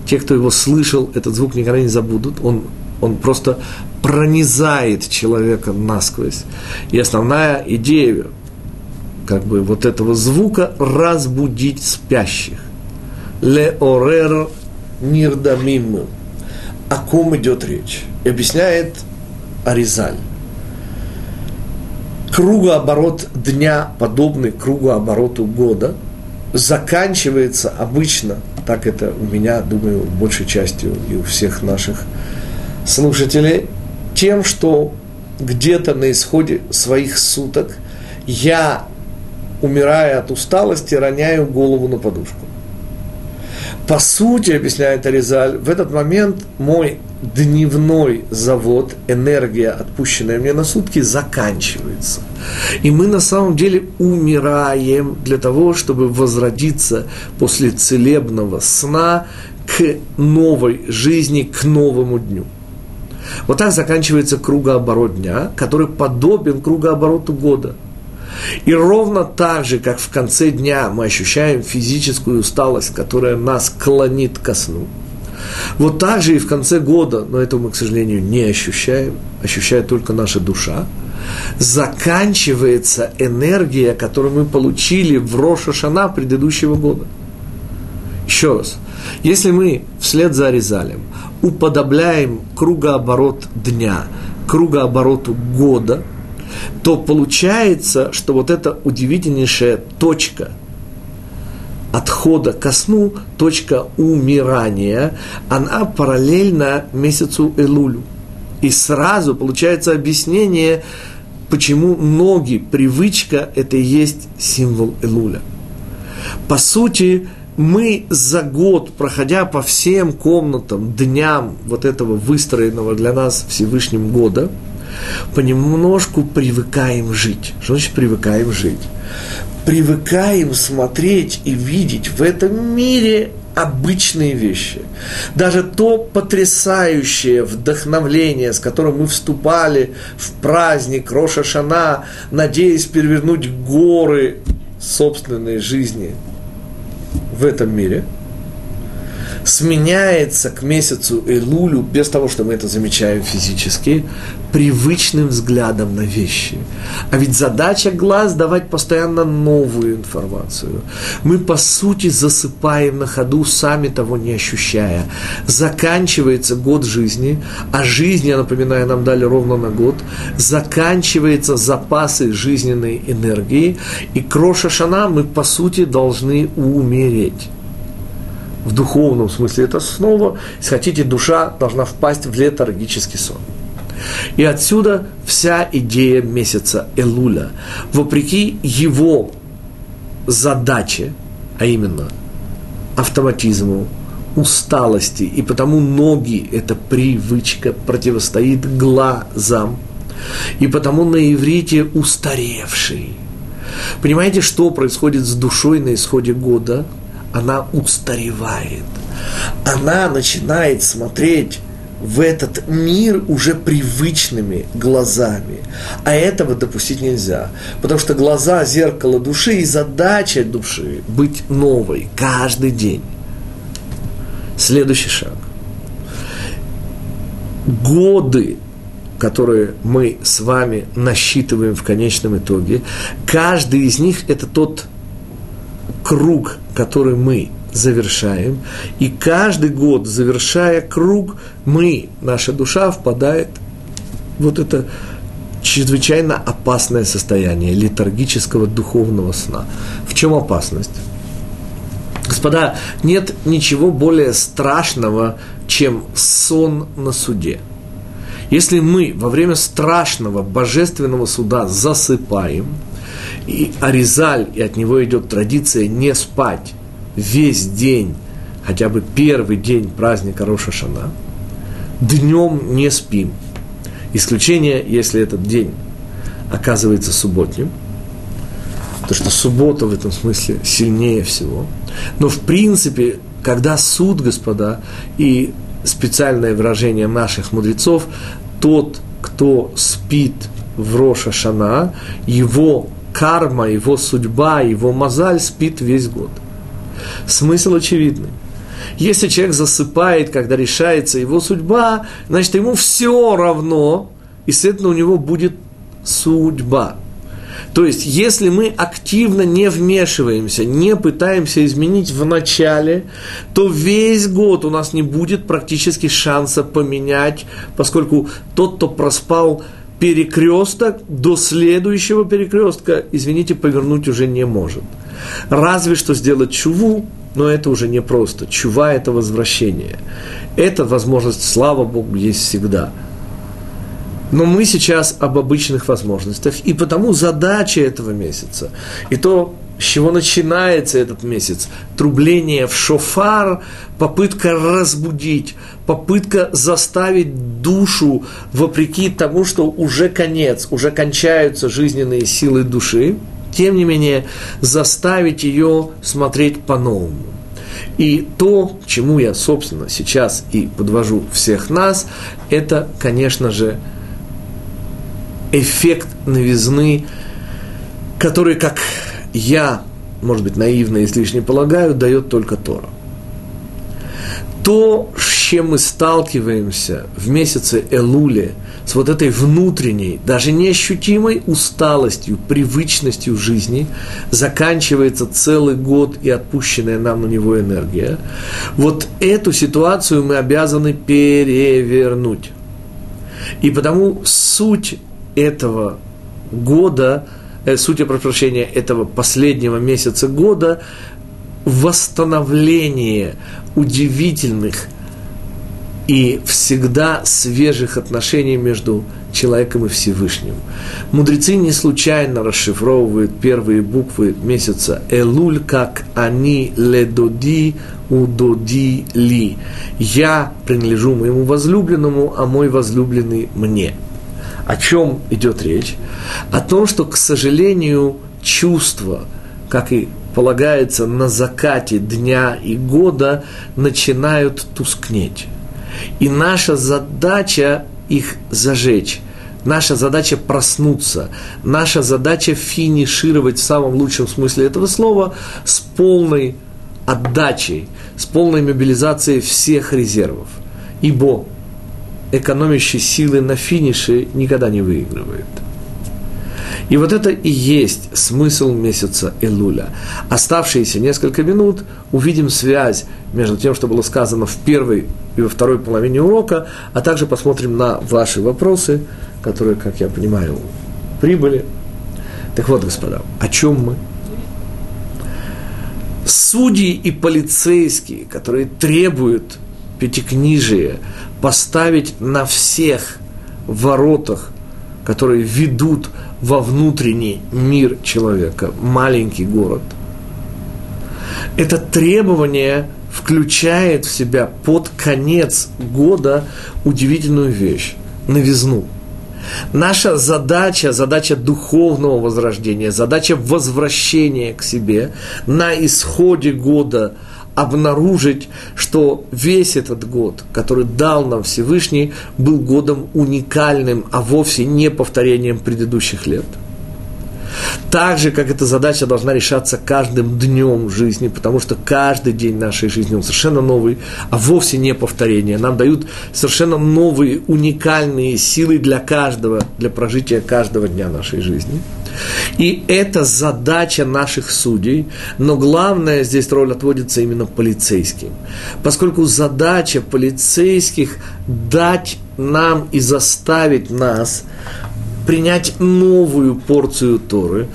те, кто его слышал, этот звук никогда не забудут, он, он просто пронизает человека насквозь. И основная идея как бы вот этого звука – разбудить спящих леорер нирдамим. О ком идет речь? Объясняет Аризаль. Кругооборот дня, подобный кругообороту года, заканчивается обычно, так это у меня, думаю, большей частью и у всех наших слушателей, тем, что где-то на исходе своих суток я, умирая от усталости, роняю голову на подушку. По сути, объясняет Аризаль, в этот момент мой дневной завод, энергия, отпущенная мне на сутки, заканчивается. И мы на самом деле умираем для того, чтобы возродиться после целебного сна к новой жизни, к новому дню. Вот так заканчивается кругооборот дня, который подобен кругообороту года – и ровно так же, как в конце дня мы ощущаем физическую усталость, которая нас клонит ко сну, вот так же и в конце года, но этого мы, к сожалению, не ощущаем, ощущает только наша душа, заканчивается энергия, которую мы получили в Рошашана предыдущего года. Еще раз, если мы вслед за Аризалем уподобляем кругооборот дня, кругообороту года – то получается, что вот эта удивительнейшая точка отхода ко сну, точка умирания, она параллельна месяцу Элулю. И сразу получается объяснение, почему ноги, привычка – это и есть символ Элуля. По сути, мы за год, проходя по всем комнатам, дням вот этого выстроенного для нас Всевышним года – понемножку привыкаем жить. Что значит привыкаем жить? Привыкаем смотреть и видеть в этом мире обычные вещи, даже то потрясающее вдохновление, с которым мы вступали в праздник Роша Шана, надеясь перевернуть горы собственной жизни в этом мире – сменяется к месяцу Элулю, без того, что мы это замечаем физически, привычным взглядом на вещи. А ведь задача глаз давать постоянно новую информацию. Мы, по сути, засыпаем на ходу, сами того не ощущая. Заканчивается год жизни, а жизнь, я напоминаю, нам дали ровно на год, заканчиваются запасы жизненной энергии, и кроша шана мы, по сути, должны умереть в духовном смысле это снова, если хотите, душа должна впасть в летаргический сон. И отсюда вся идея месяца Элуля. Вопреки его задаче, а именно автоматизму, усталости, и потому ноги – это привычка, противостоит глазам, и потому на иврите устаревший. Понимаете, что происходит с душой на исходе года – она устаревает. Она начинает смотреть в этот мир уже привычными глазами. А этого допустить нельзя. Потому что глаза – зеркало души, и задача души – быть новой каждый день. Следующий шаг. Годы, которые мы с вами насчитываем в конечном итоге, каждый из них – это тот круг, который мы завершаем, и каждый год, завершая круг, мы, наша душа впадает в вот это чрезвычайно опасное состояние летаргического духовного сна. В чем опасность? Господа, нет ничего более страшного, чем сон на суде. Если мы во время страшного божественного суда засыпаем – и Аризаль, и от него идет традиция не спать весь день, хотя бы первый день праздника Роша Шана, днем не спим. Исключение, если этот день оказывается субботним, то что суббота в этом смысле сильнее всего. Но в принципе, когда суд, господа, и специальное выражение наших мудрецов, тот, кто спит в Роша Шана, его карма, его судьба, его мозаль спит весь год. Смысл очевидный. Если человек засыпает, когда решается его судьба, значит, ему все равно, и, следовательно, у него будет судьба. То есть, если мы активно не вмешиваемся, не пытаемся изменить в начале, то весь год у нас не будет практически шанса поменять, поскольку тот, кто проспал перекресток до следующего перекрестка, извините, повернуть уже не может. Разве что сделать чуву, но это уже не просто. Чува – это возвращение. Эта возможность, слава Богу, есть всегда. Но мы сейчас об обычных возможностях, и потому задача этого месяца, и то, с чего начинается этот месяц, трубление в шофар, попытка разбудить, попытка заставить душу, вопреки тому, что уже конец, уже кончаются жизненные силы души, тем не менее заставить ее смотреть по-новому. И то, чему я, собственно, сейчас и подвожу всех нас, это, конечно же, эффект новизны, который, как я, может быть, наивно и излишне полагаю, дает только Тора. То, с чем мы сталкиваемся в месяце Элуле, с вот этой внутренней, даже неощутимой усталостью, привычностью жизни, заканчивается целый год и отпущенная нам на него энергия, вот эту ситуацию мы обязаны перевернуть. И потому суть этого года – суть, я прошу прощения, этого последнего месяца года восстановление удивительных и всегда свежих отношений между человеком и Всевышним. Мудрецы не случайно расшифровывают первые буквы месяца Элуль как «Они ледоди удоди ли». «Я принадлежу моему возлюбленному, а мой возлюбленный мне». О чем идет речь? О том, что, к сожалению, чувства, как и полагается на закате дня и года, начинают тускнеть. И наша задача их зажечь. Наша задача проснуться. Наша задача финишировать в самом лучшем смысле этого слова с полной отдачей, с полной мобилизацией всех резервов. Ибо экономящий силы на финише никогда не выигрывает. И вот это и есть смысл месяца Элуля. Оставшиеся несколько минут увидим связь между тем, что было сказано в первой и во второй половине урока, а также посмотрим на ваши вопросы, которые, как я понимаю, прибыли. Так вот, господа, о чем мы? Судьи и полицейские, которые требуют пятикнижие поставить на всех воротах, которые ведут во внутренний мир человека, маленький город. Это требование включает в себя под конец года удивительную вещь – новизну. Наша задача, задача духовного возрождения, задача возвращения к себе на исходе года – обнаружить, что весь этот год, который дал нам Всевышний, был годом уникальным, а вовсе не повторением предыдущих лет – так же, как эта задача должна решаться каждым днем жизни, потому что каждый день нашей жизни он совершенно новый, а вовсе не повторение. Нам дают совершенно новые, уникальные силы для каждого, для прожития каждого дня нашей жизни. И это задача наших судей, но главная здесь роль отводится именно полицейским, поскольку задача полицейских дать нам и заставить нас принять новую порцию Торы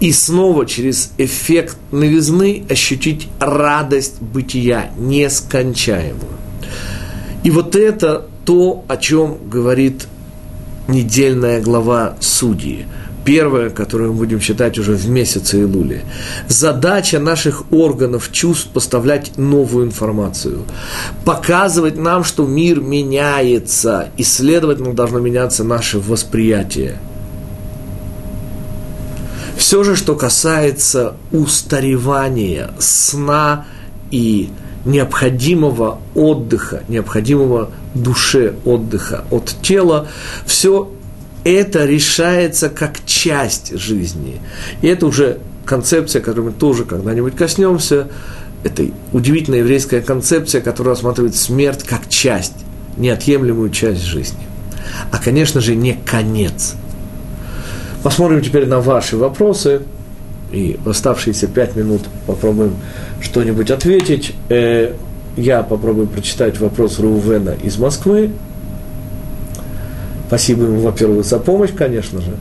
и снова через эффект новизны ощутить радость бытия нескончаемую. И вот это то, о чем говорит недельная глава Судьи – первое, которое мы будем считать уже в месяце Илули. Задача наших органов чувств поставлять новую информацию, показывать нам, что мир меняется, и, следовательно, должно меняться наше восприятие. Все же, что касается устаревания, сна и необходимого отдыха, необходимого душе отдыха от тела, все это решается как часть жизни. И это уже концепция, которую мы тоже когда-нибудь коснемся. Это удивительная еврейская концепция, которая рассматривает смерть как часть, неотъемлемую часть жизни. А, конечно же, не конец. Посмотрим теперь на ваши вопросы. И в оставшиеся пять минут попробуем что-нибудь ответить. Э, я попробую прочитать вопрос Рувена из Москвы, Спасибо ему, во-первых, за помощь, конечно же.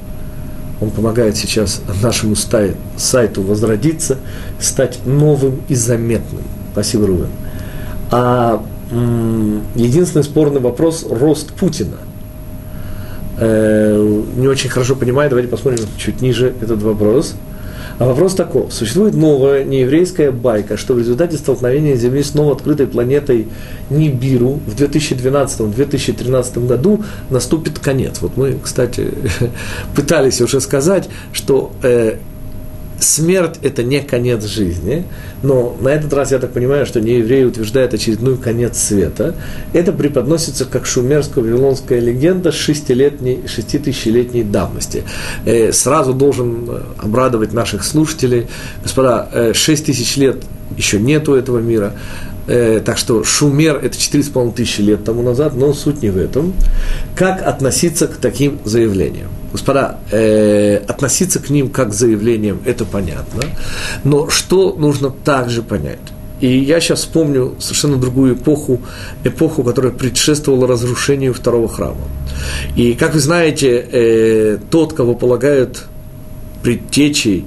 Он помогает сейчас нашему сайту возродиться, стать новым и заметным. Спасибо, Рубен. А единственный спорный вопрос – рост Путина. Э, не очень хорошо понимаю, давайте посмотрим чуть ниже этот вопрос – а вопрос такой. Существует новая нееврейская байка, что в результате столкновения Земли с новой открытой планетой Нибиру в 2012-2013 году наступит конец. Вот мы, кстати, пытались уже сказать, что э, смерть – это не конец жизни, но на этот раз я так понимаю, что не евреи утверждают очередной конец света. Это преподносится как шумерско-вавилонская легенда шестилетней, шеститысячелетней давности. Э, сразу должен э, обрадовать наших слушателей. Господа, э, шесть тысяч лет еще нету этого мира. Э, так что Шумер – это 4,5 тысячи лет тому назад, но суть не в этом. Как относиться к таким заявлениям? Господа, э, относиться к ним как к заявлениям – это понятно, но что нужно также понять? И я сейчас вспомню совершенно другую эпоху, эпоху, которая предшествовала разрушению второго храма. И, как вы знаете, э, тот, кого полагают предтечей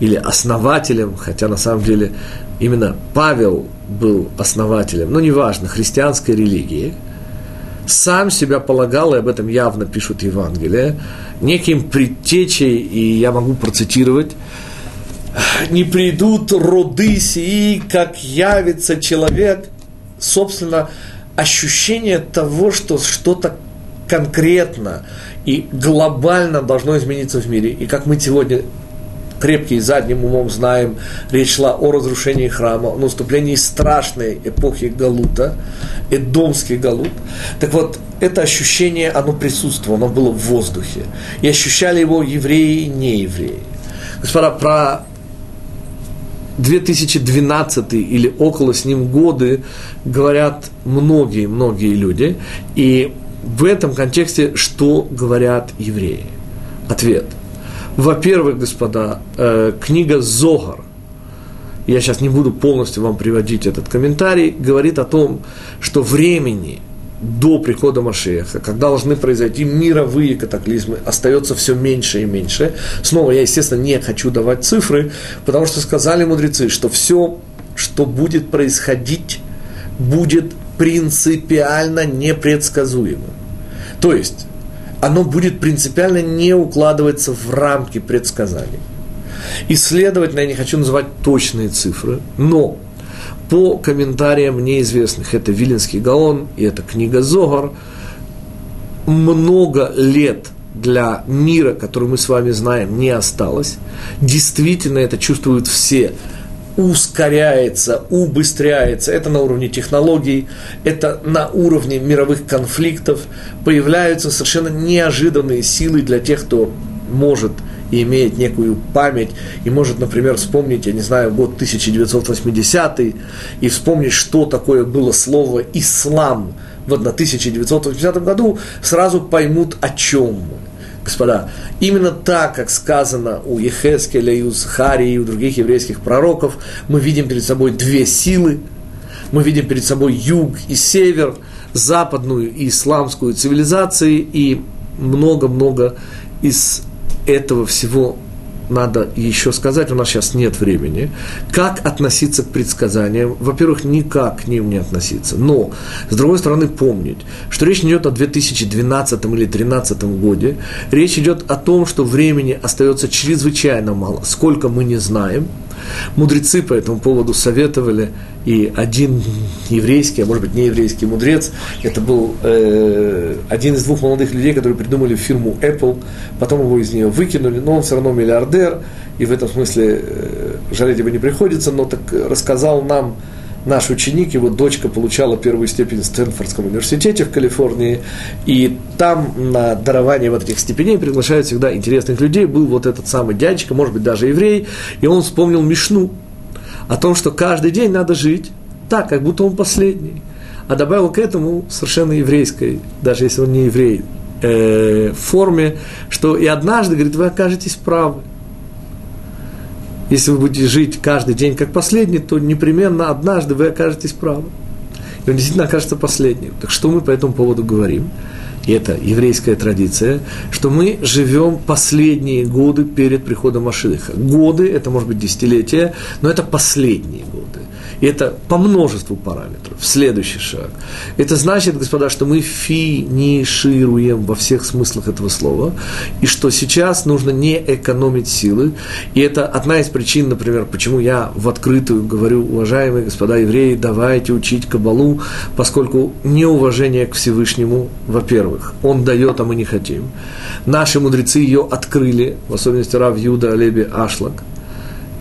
или основателем, хотя на самом деле именно Павел был основателем, но неважно, христианской религии, сам себя полагал, и об этом явно пишут Евангелие, неким предтечей, и я могу процитировать, «Не придут роды сии, как явится человек». Собственно, ощущение того, что что-то конкретно и глобально должно измениться в мире. И как мы сегодня крепкие задним умом знаем, речь шла о разрушении храма, о наступлении страшной эпохи Галута, Эдомский Галут. Так вот, это ощущение, оно присутствовало, оно было в воздухе. И ощущали его евреи и неевреи. Господа, про 2012 или около с ним годы говорят многие-многие люди. И в этом контексте что говорят евреи? Ответ. Во-первых, господа, э, книга Зогар, я сейчас не буду полностью вам приводить этот комментарий, говорит о том, что времени до прихода Машеха, когда должны произойти мировые катаклизмы, остается все меньше и меньше. Снова я, естественно, не хочу давать цифры, потому что сказали мудрецы, что все, что будет происходить, будет принципиально непредсказуемым. То есть, оно будет принципиально не укладываться в рамки предсказаний. И, следовательно, я не хочу называть точные цифры, но по комментариям неизвестных, это Виленский Гаон и это книга Зогар, много лет для мира, который мы с вами знаем, не осталось. Действительно, это чувствуют все. Ускоряется, убыстряется. Это на уровне технологий, это на уровне мировых конфликтов. Появляются совершенно неожиданные силы для тех, кто может и имеет некую память, и может, например, вспомнить, я не знаю, год 1980 и вспомнить, что такое было слово «ислам» в 1980 году, сразу поймут, о чем мы. Господа, именно так, как сказано у Ехескеля, и у Захарии, и у других еврейских пророков, мы видим перед собой две силы, мы видим перед собой юг и север, западную и исламскую цивилизации, и много-много из этого всего надо еще сказать, у нас сейчас нет времени, как относиться к предсказаниям. Во-первых, никак к ним не относиться. Но, с другой стороны, помнить, что речь не идет о 2012 или 2013 годе. Речь идет о том, что времени остается чрезвычайно мало. Сколько мы не знаем – Мудрецы по этому поводу советовали, и один еврейский, а может быть не еврейский мудрец, это был э, один из двух молодых людей, которые придумали фирму Apple, потом его из нее выкинули, но он все равно миллиардер, и в этом смысле э, жалеть его не приходится, но так рассказал нам, наш ученик, его дочка получала первую степень в Стэнфордском университете в Калифорнии, и там на дарование вот этих степеней приглашают всегда интересных людей. Был вот этот самый дядечка, может быть, даже еврей, и он вспомнил Мишну о том, что каждый день надо жить так, как будто он последний. А добавил к этому совершенно еврейской, даже если он не еврей, э, форме, что и однажды, говорит, вы окажетесь правы. Если вы будете жить каждый день как последний, то непременно однажды вы окажетесь правы. И он действительно окажется последним. Так что мы по этому поводу говорим? И это еврейская традиция, что мы живем последние годы перед приходом Машиха. Годы, это может быть десятилетия, но это последние годы. И это по множеству параметров. Следующий шаг. Это значит, господа, что мы финишируем во всех смыслах этого слова, и что сейчас нужно не экономить силы. И это одна из причин, например, почему я в открытую говорю, уважаемые господа евреи, давайте учить Кабалу, поскольку неуважение к Всевышнему, во-первых, он дает, а мы не хотим. Наши мудрецы ее открыли, в особенности Рав Юда Алеби Ашлак –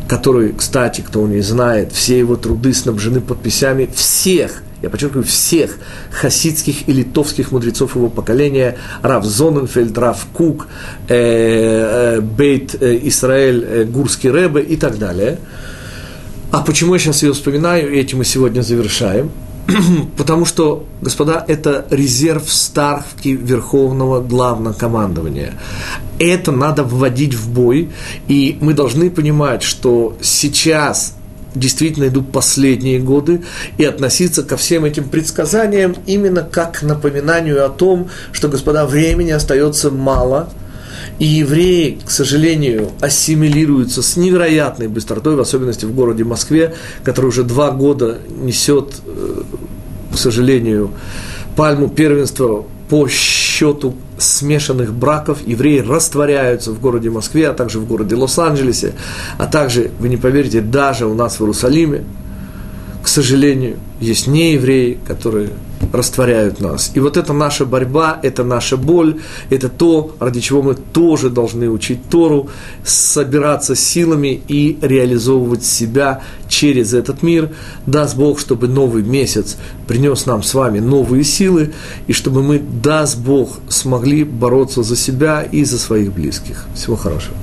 который, кстати, кто не знает, все его труды снабжены подписями всех, я подчеркиваю, всех хасидских и литовских мудрецов его поколения, Рав Зоненфельд, Рав Кук, э, э, Бейт э, Исраэль, э, Гурский Рэбе и так далее. А почему я сейчас ее вспоминаю, и этим мы сегодня завершаем? Потому что, господа, это резерв ставки Верховного Главного Командования. Это надо вводить в бой, и мы должны понимать, что сейчас действительно идут последние годы, и относиться ко всем этим предсказаниям именно как к напоминанию о том, что, господа, времени остается мало – и евреи, к сожалению, ассимилируются с невероятной быстротой, в особенности в городе Москве, который уже два года несет, э, к сожалению, пальму первенства по счету смешанных браков. Евреи растворяются в городе Москве, а также в городе Лос-Анджелесе, а также, вы не поверите, даже у нас в Иерусалиме. К сожалению, есть неевреи, которые растворяют нас. И вот это наша борьба, это наша боль, это то, ради чего мы тоже должны учить Тору, собираться силами и реализовывать себя через этот мир. Даст Бог, чтобы новый месяц принес нам с вами новые силы, и чтобы мы, даст Бог, смогли бороться за себя и за своих близких. Всего хорошего.